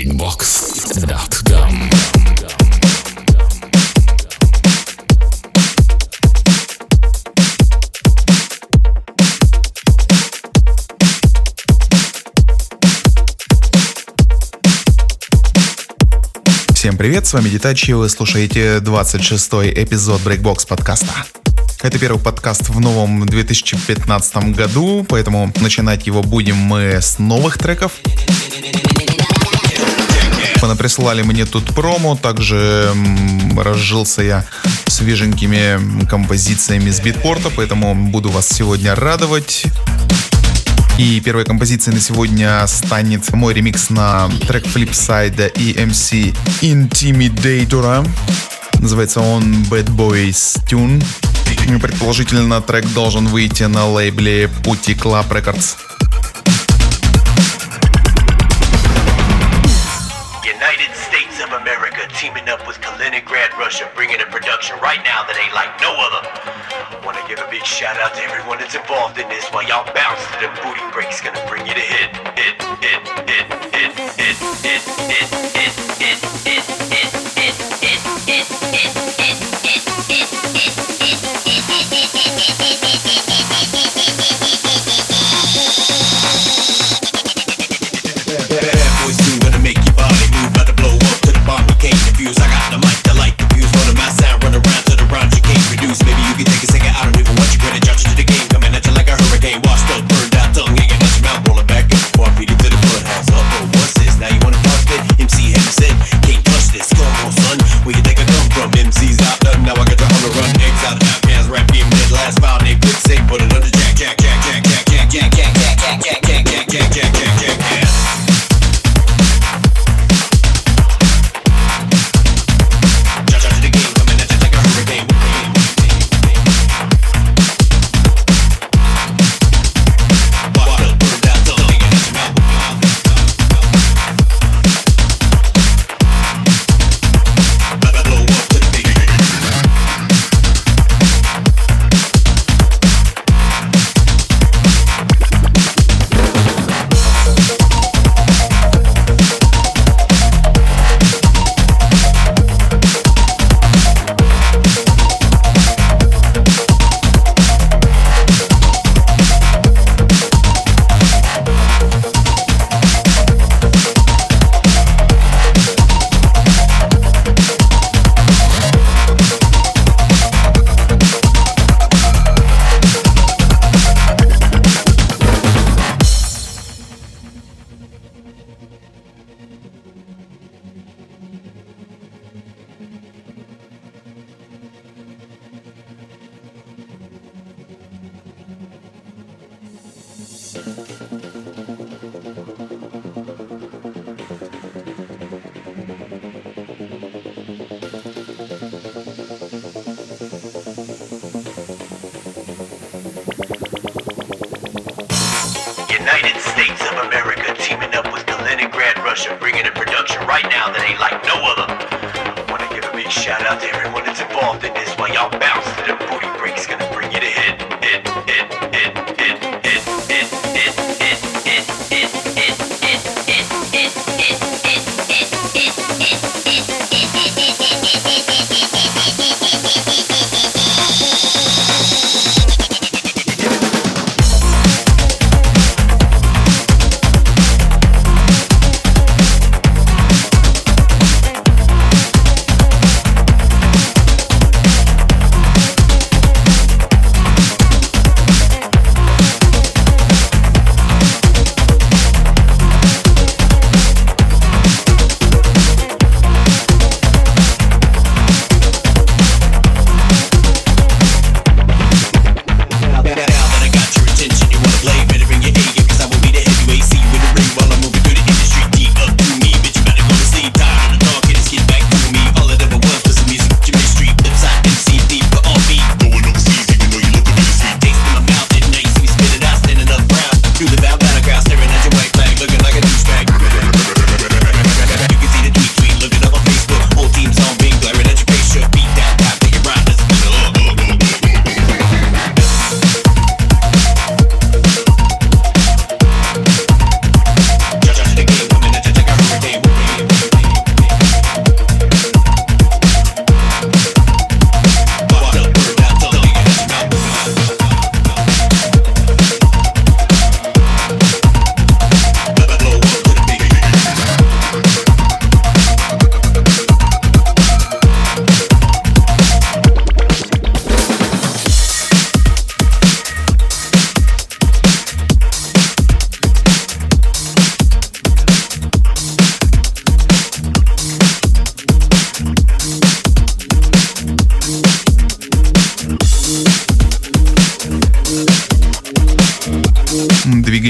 breakbox.com Всем привет, с вами Детачи, вы слушаете 26-й эпизод Breakbox подкаста. Это первый подкаст в новом 2015 году, поэтому начинать его будем мы с новых треков. Вы прислали мне тут промо, также разжился я свеженькими композициями с битпорта, поэтому буду вас сегодня радовать. И первой композицией на сегодня станет мой ремикс на трек Flipside и MC Intimidator. Называется он Bad Boys Tune. Предположительно, трек должен выйти на лейбле Putty Club Records. Teaming up with Kaliningrad, Russia, bringing a production right now that ain't like no other. Wanna give a big shout out to everyone that's involved in this while y'all bounce to the booty breaks. Gonna bring you to hit, hit, hit, hit, hit, hit, hit, hit, hit, hit, hit,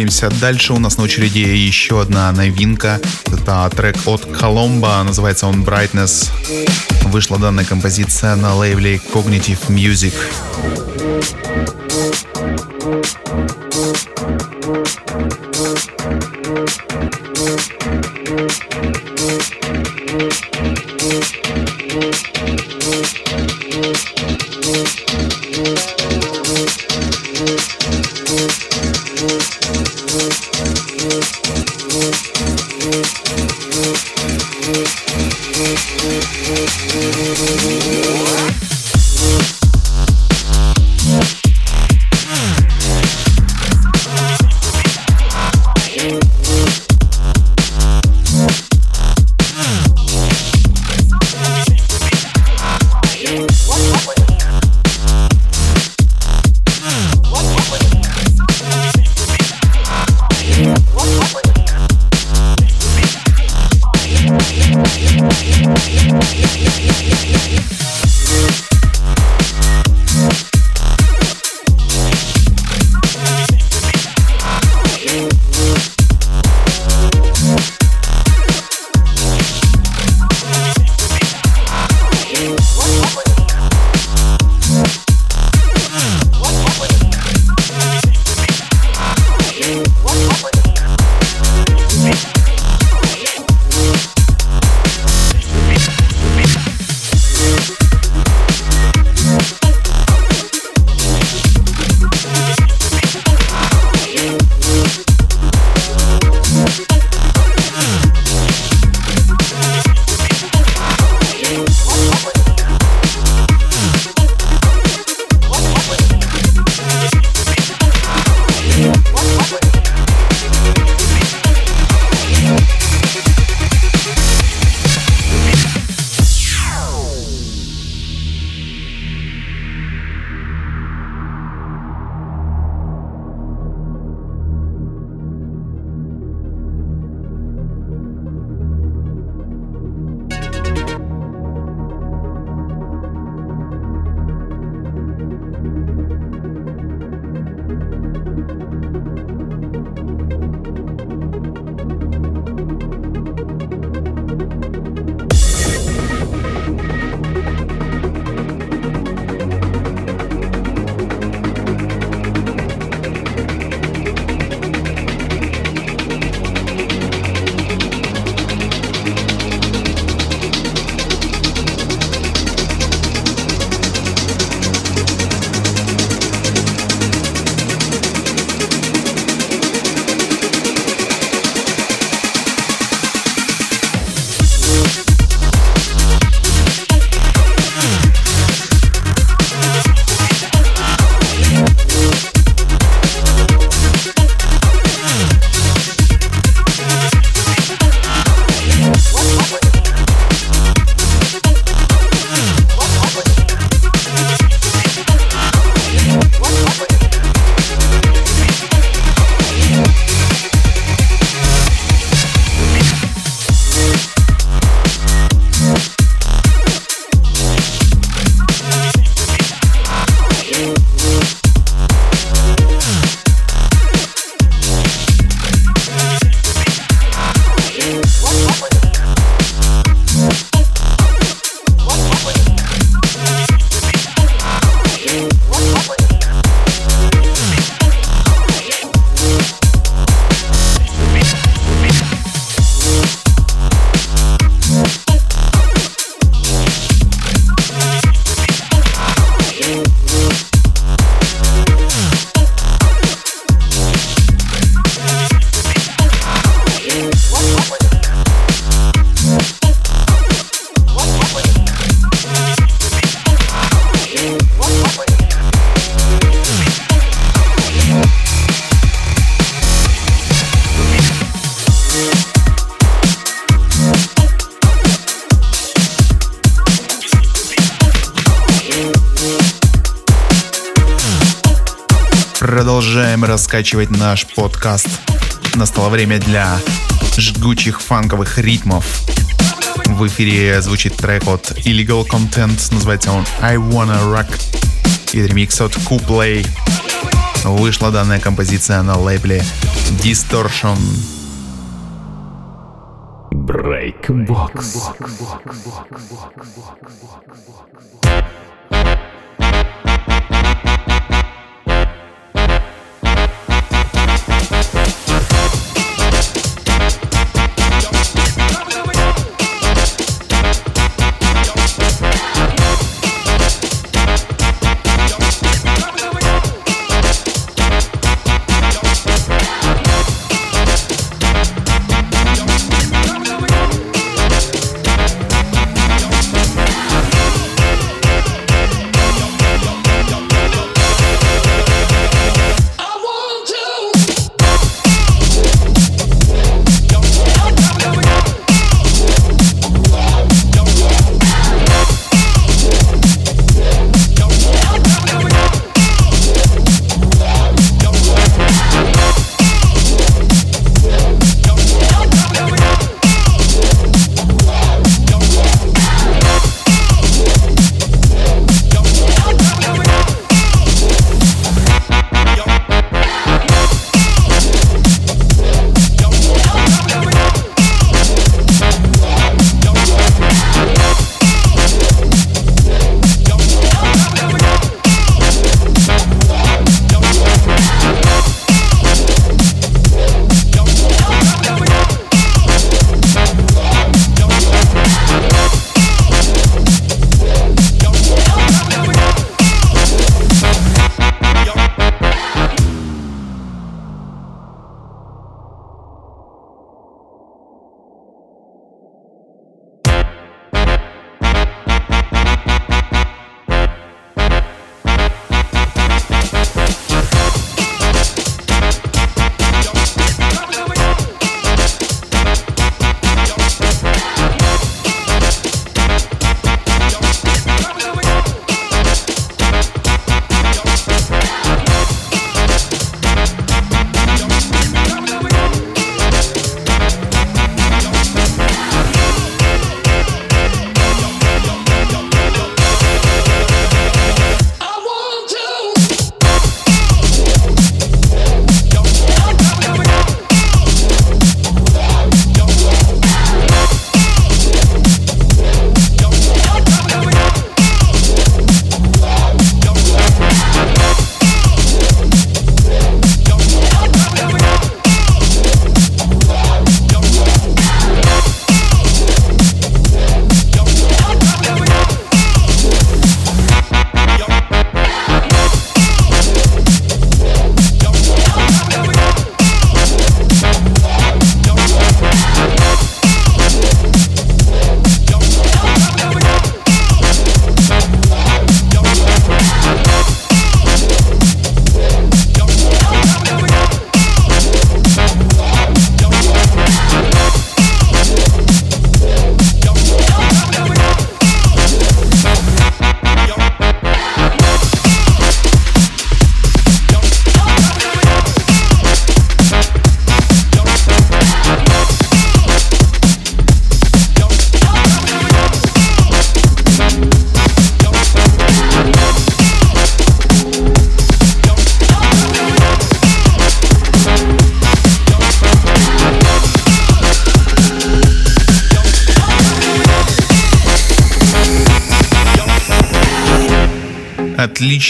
двигаемся дальше. У нас на очереди еще одна новинка. Это трек от Colombo, называется он Brightness. Вышла данная композиция на лейбле Cognitive Music. Раскачивать наш подкаст. Настало время для жгучих фанковых ритмов. В эфире звучит трек от Illegal Content, называется он I Wanna Rock и ремикс от Kuplay. вышла данная композиция на лейбле Distortion. Breakbox.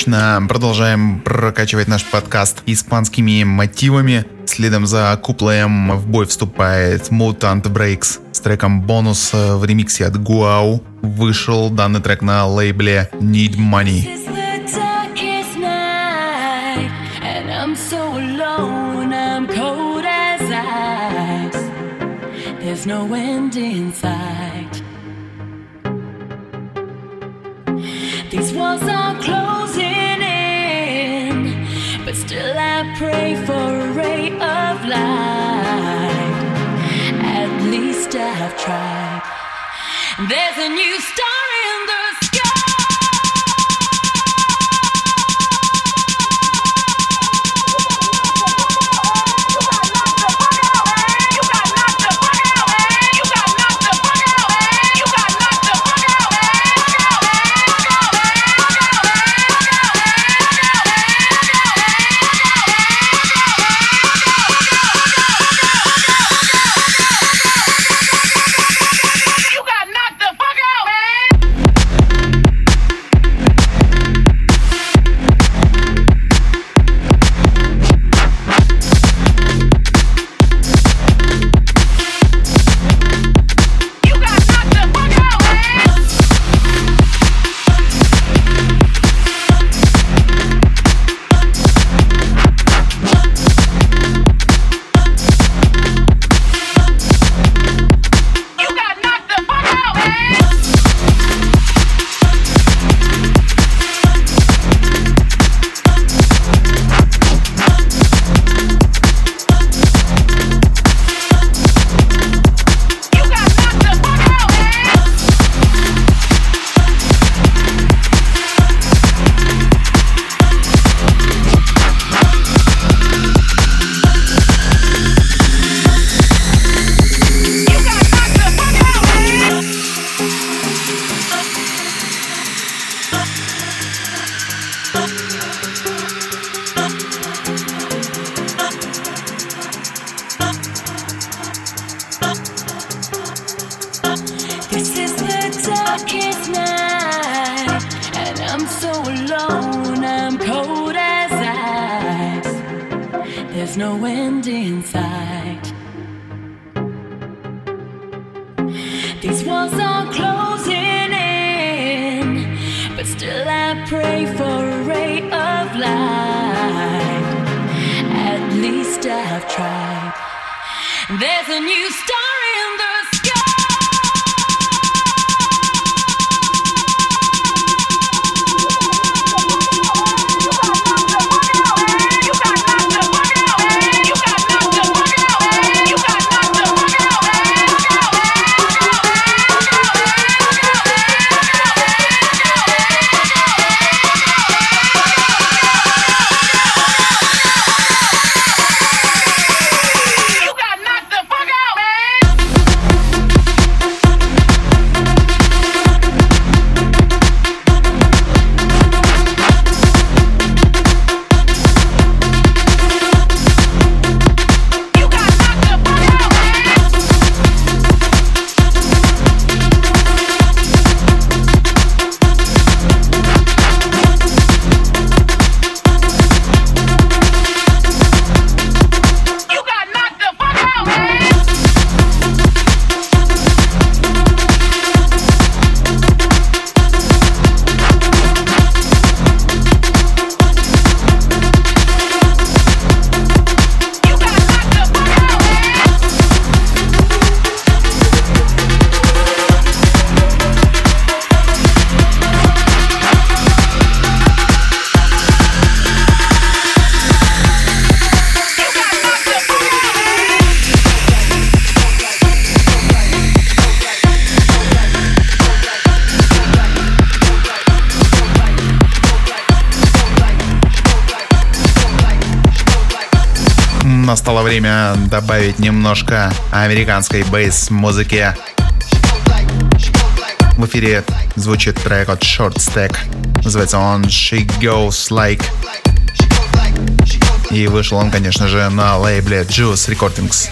Отлично. Продолжаем прокачивать наш подкаст испанскими мотивами. Следом за куплеем в бой вступает Mutant Breaks с треком бонус в ремиксе от Guau. Вышел данный трек на лейбле Need Money. No end in sight. These walls are closing pray for a ray of light. At least I've tried. There's a new star добавить немножко американской бейс-музыки. В эфире звучит трек от Short Stack. Называется он She Goes Like. И вышел он, конечно же, на лейбле Juice Recordings.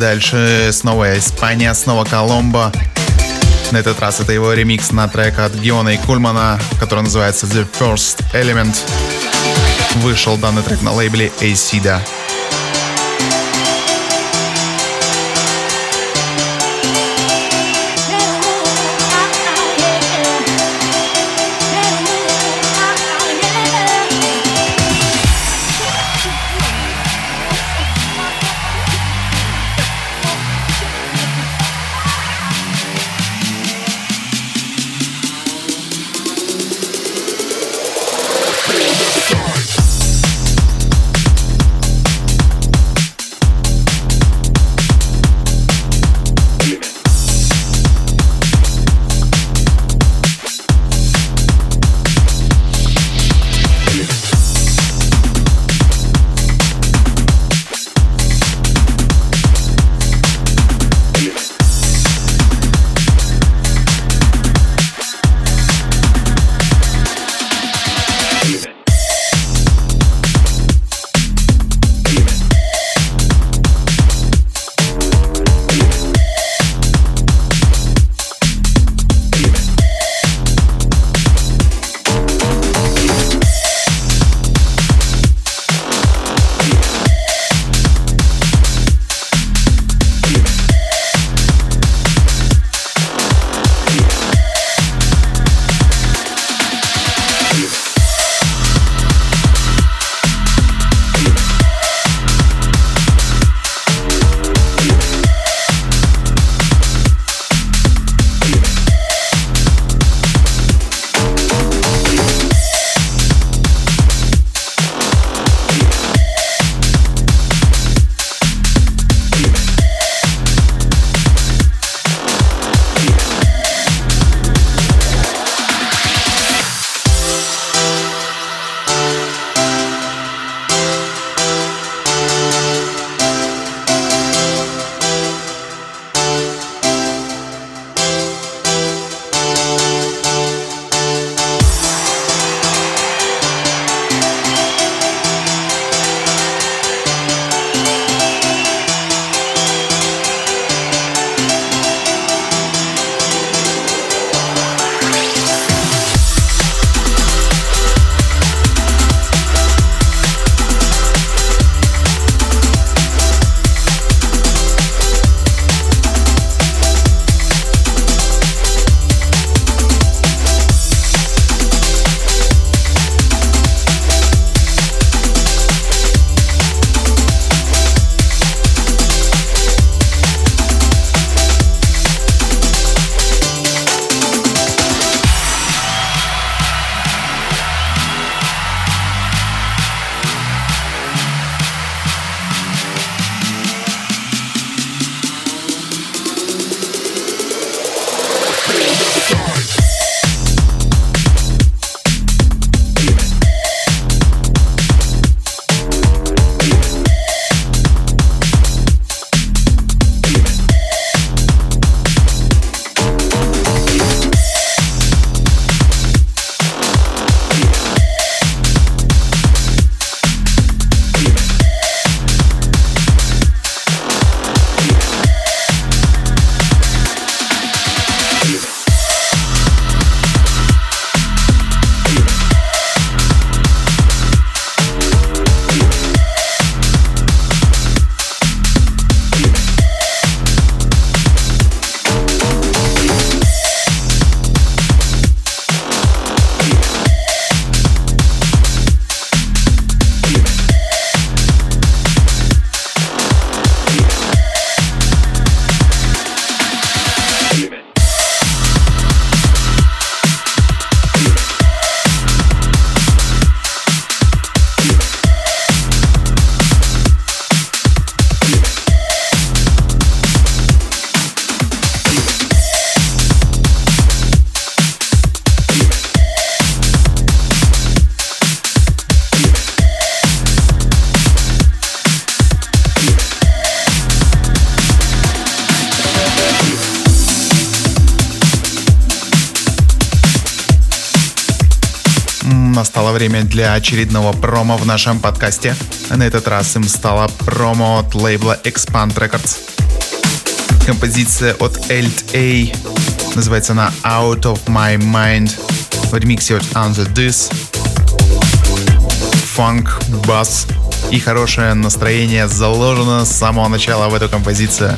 Дальше. Снова Испания, снова Коломбо. На этот раз это его ремикс на трек от Геона и Кульмана, который называется The First Element. Вышел данный трек на лейбле Acida. Для очередного промо в нашем подкасте. На этот раз им стала промо от лейбла Expand Records. Композиция от Alt A Называется она Out of My Mind в ремиксе от Under This. Фанк, бас и хорошее настроение заложено с самого начала в эту композицию.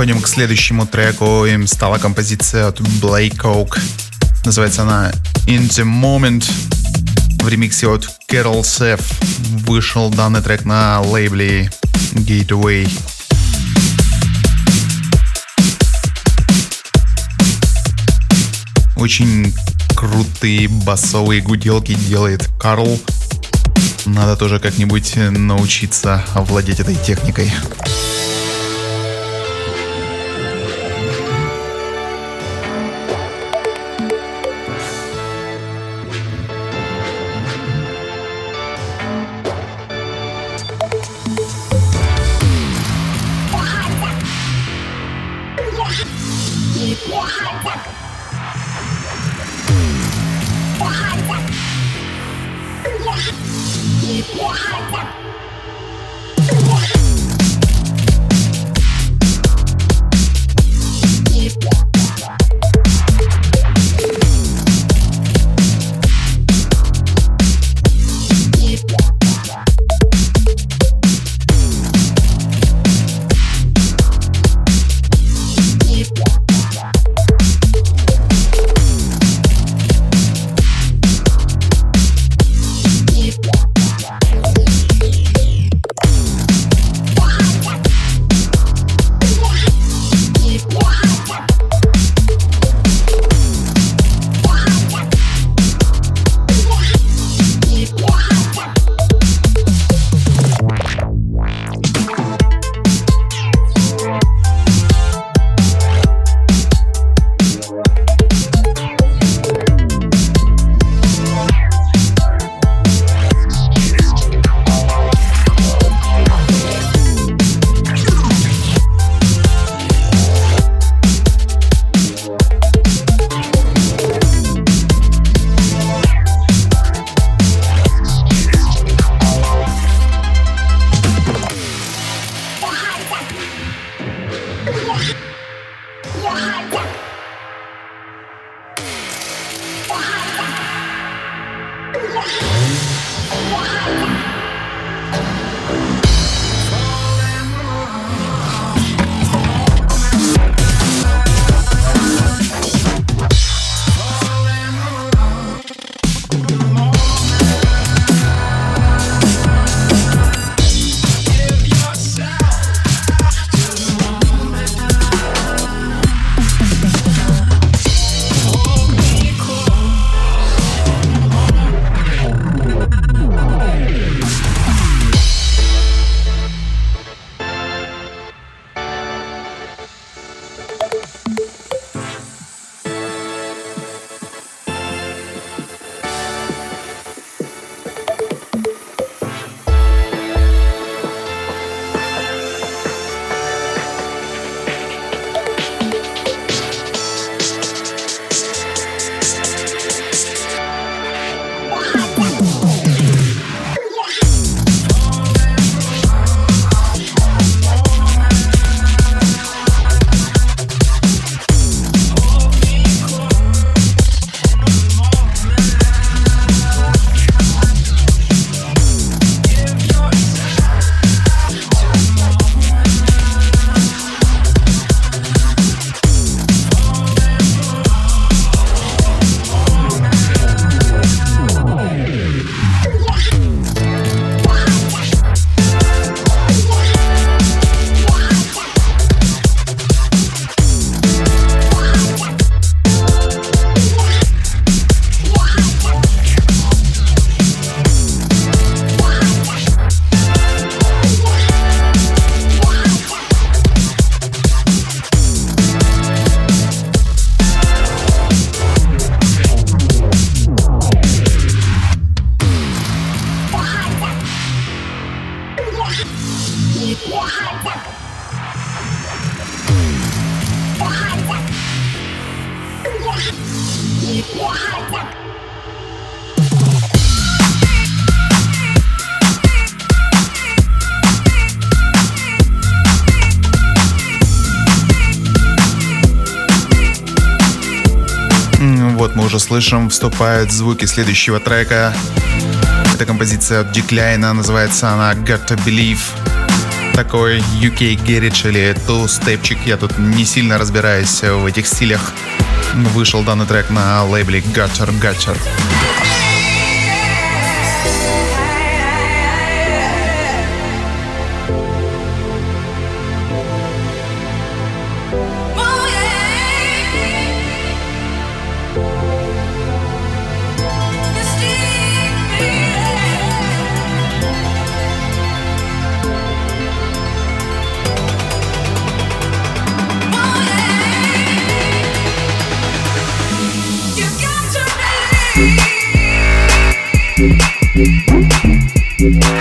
Переходим к следующему треку. Им стала композиция от Blake Oak. Называется она In the Moment. В ремиксе от Carol Seth вышел данный трек на лейбле Gateway. Очень крутые басовые гуделки делает Карл. Надо тоже как-нибудь научиться овладеть этой техникой. Слышим, вступают звуки следующего трека. Это композиция от Decline, называется она Got to Believe. Такой UK Garage или two-степчик, я тут не сильно разбираюсь в этих стилях. Вышел данный трек на лейбле Gutter Gutter. Ну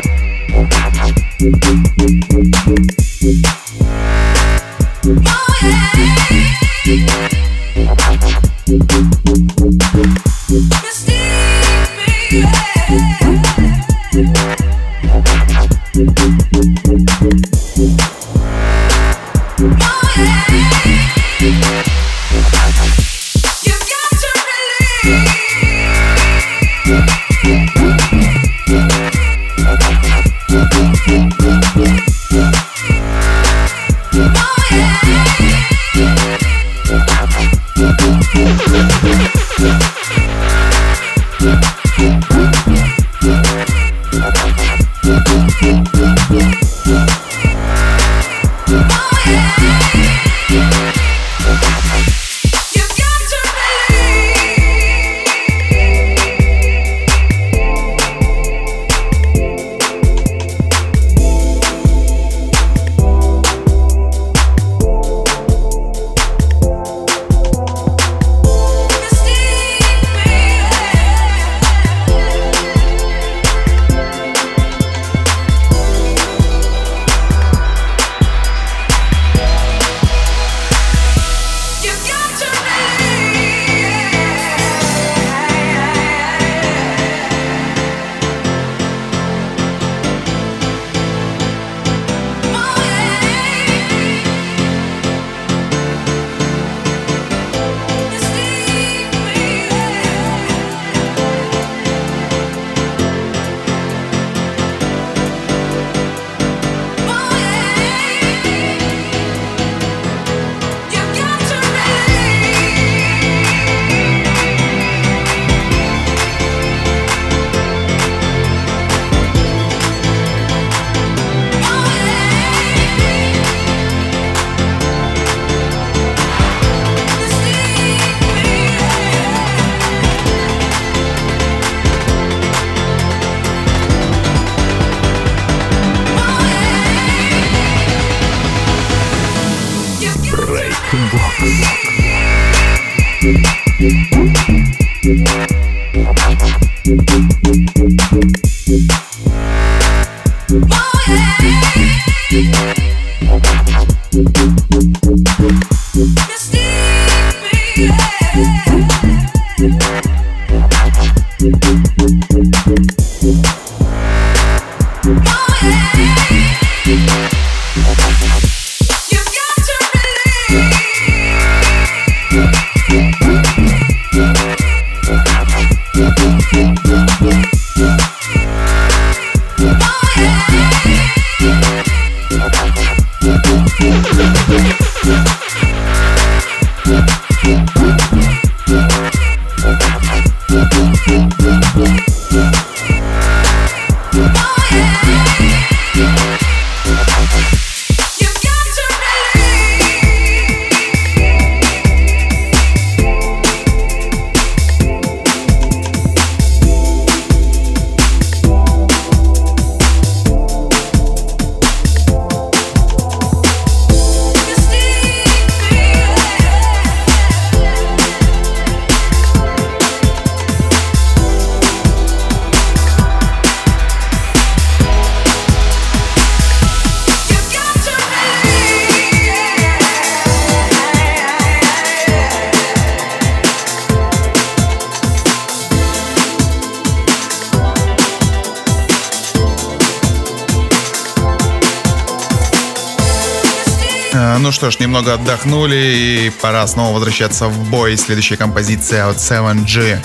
что ж, немного отдохнули и пора снова возвращаться в бой. Следующая композиция от 7G.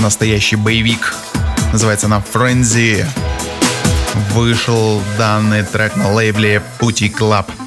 Настоящий боевик. Называется она Frenzy. Вышел данный трек на лейбле Putty Club.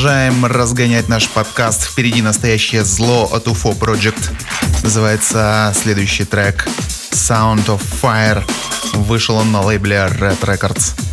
Продолжаем разгонять наш подкаст. Впереди настоящее зло от UFO Project. Называется следующий трек Sound of Fire. Вышел он на лейбле Red Records.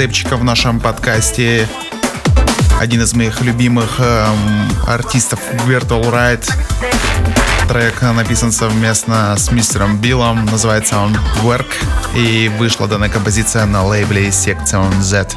Дабстепчика в нашем подкасте. Один из моих любимых эм, артистов Virtual Ride. Трек написан совместно с мистером Биллом, называется он Work, и вышла данная композиция на лейбле Section Z.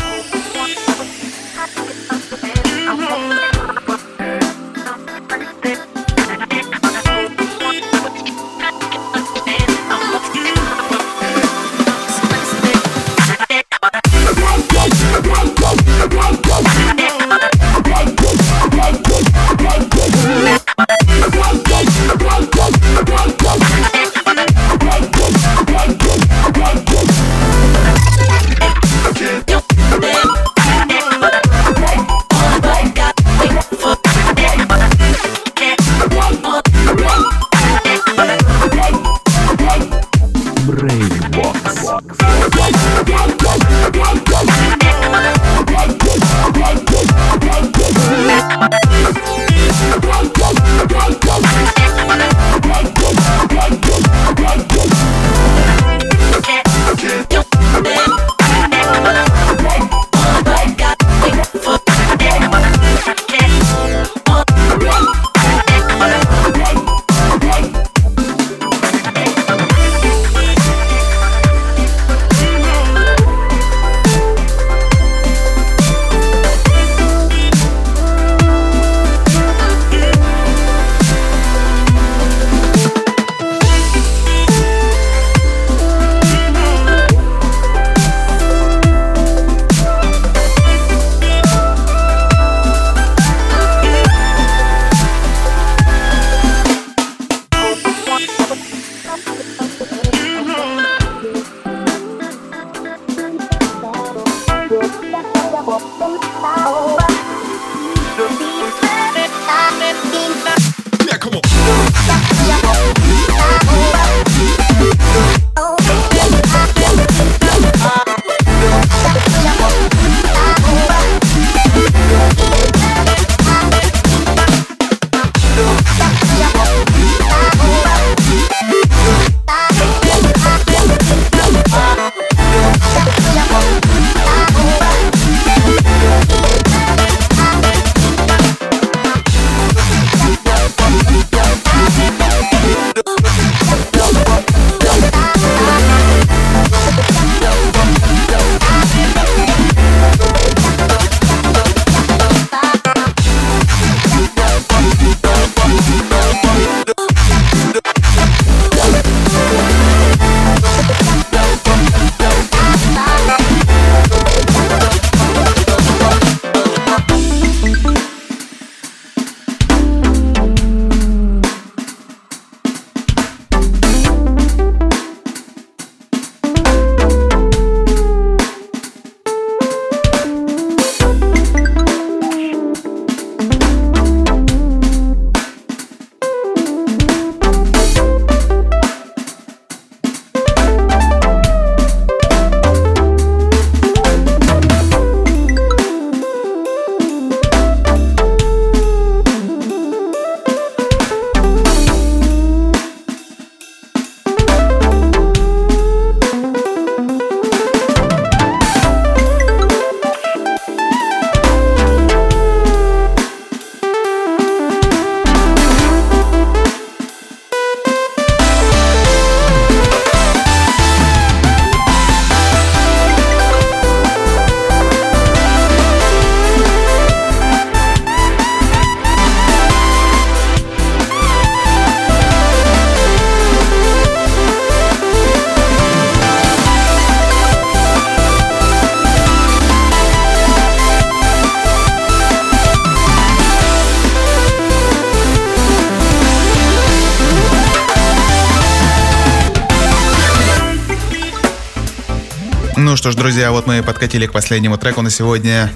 что ж, друзья, вот мы подкатили к последнему треку на сегодня.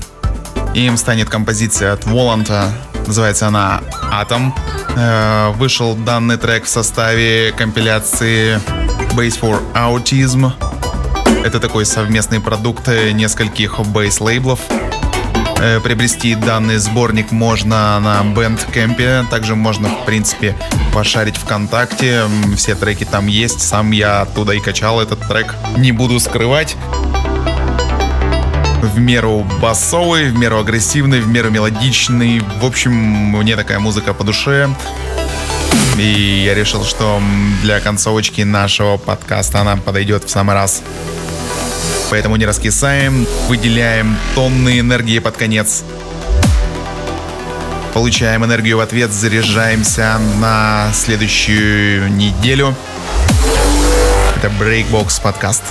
Им станет композиция от Воланта. Называется она «Атом». Э, вышел данный трек в составе компиляции Base for Autism. Это такой совместный продукт нескольких бейс-лейблов. Э, приобрести данный сборник можно на Bandcamp. Также можно, в принципе, пошарить ВКонтакте. Все треки там есть. Сам я оттуда и качал этот трек. Не буду скрывать в меру басовый, в меру агрессивный, в меру мелодичный. В общем, мне такая музыка по душе. И я решил, что для концовочки нашего подкаста она подойдет в самый раз. Поэтому не раскисаем, выделяем тонны энергии под конец. Получаем энергию в ответ, заряжаемся на следующую неделю. Это Breakbox подкаст.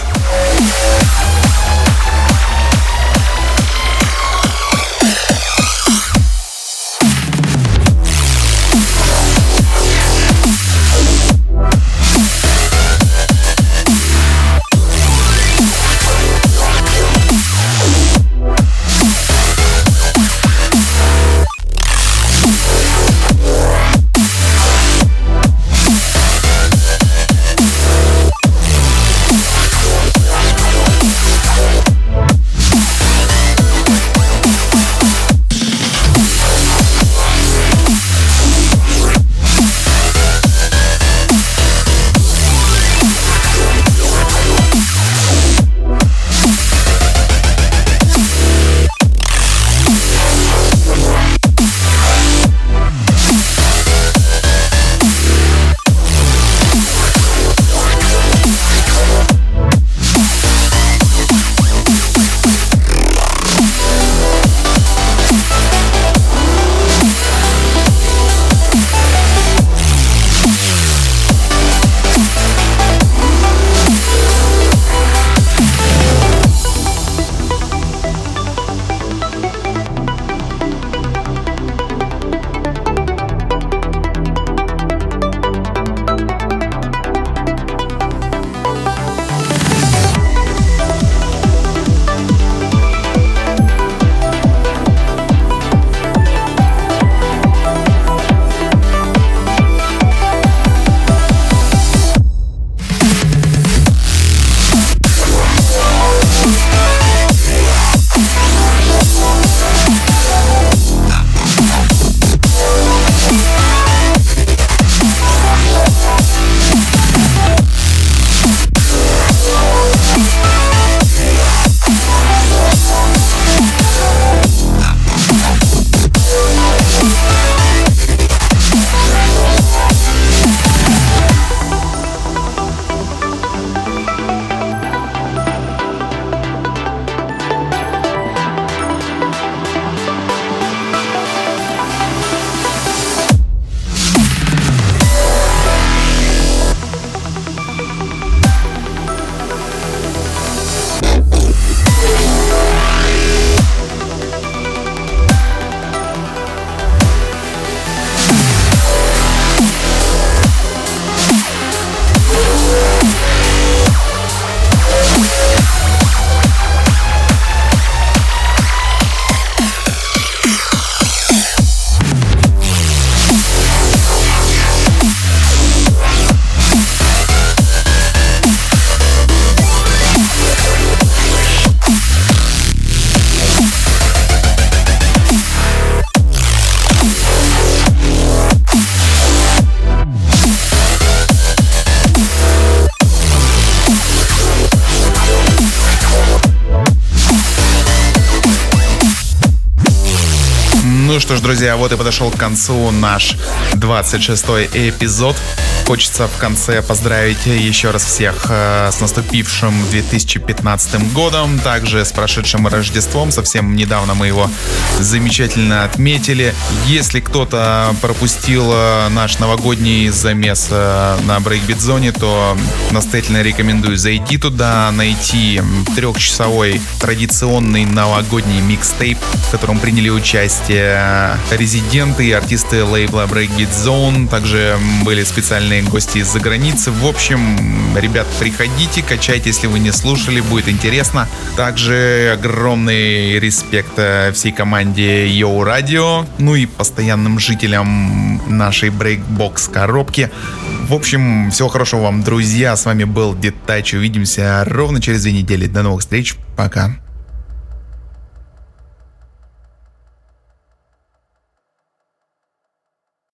Друзья, вот и подошел к концу наш 26-й эпизод. Хочется в конце поздравить еще раз всех э, с наступившим 2015 годом, также с прошедшим Рождеством. Совсем недавно мы его замечательно отметили. Если кто-то пропустил э, наш новогодний замес э, на Breakbeat Zone, то настоятельно рекомендую зайти туда, найти трехчасовой традиционный новогодний микстейп, в котором приняли участие резиденты и артисты лейбла Breakbeat Zone. Также были специальные специальные гости из-за границы. В общем, ребят, приходите, качайте, если вы не слушали, будет интересно. Также огромный респект э, всей команде Yo Радио, ну и постоянным жителям нашей Breakbox коробки. В общем, всего хорошего вам, друзья. С вами был Detach. Увидимся ровно через две недели. До новых встреч. Пока.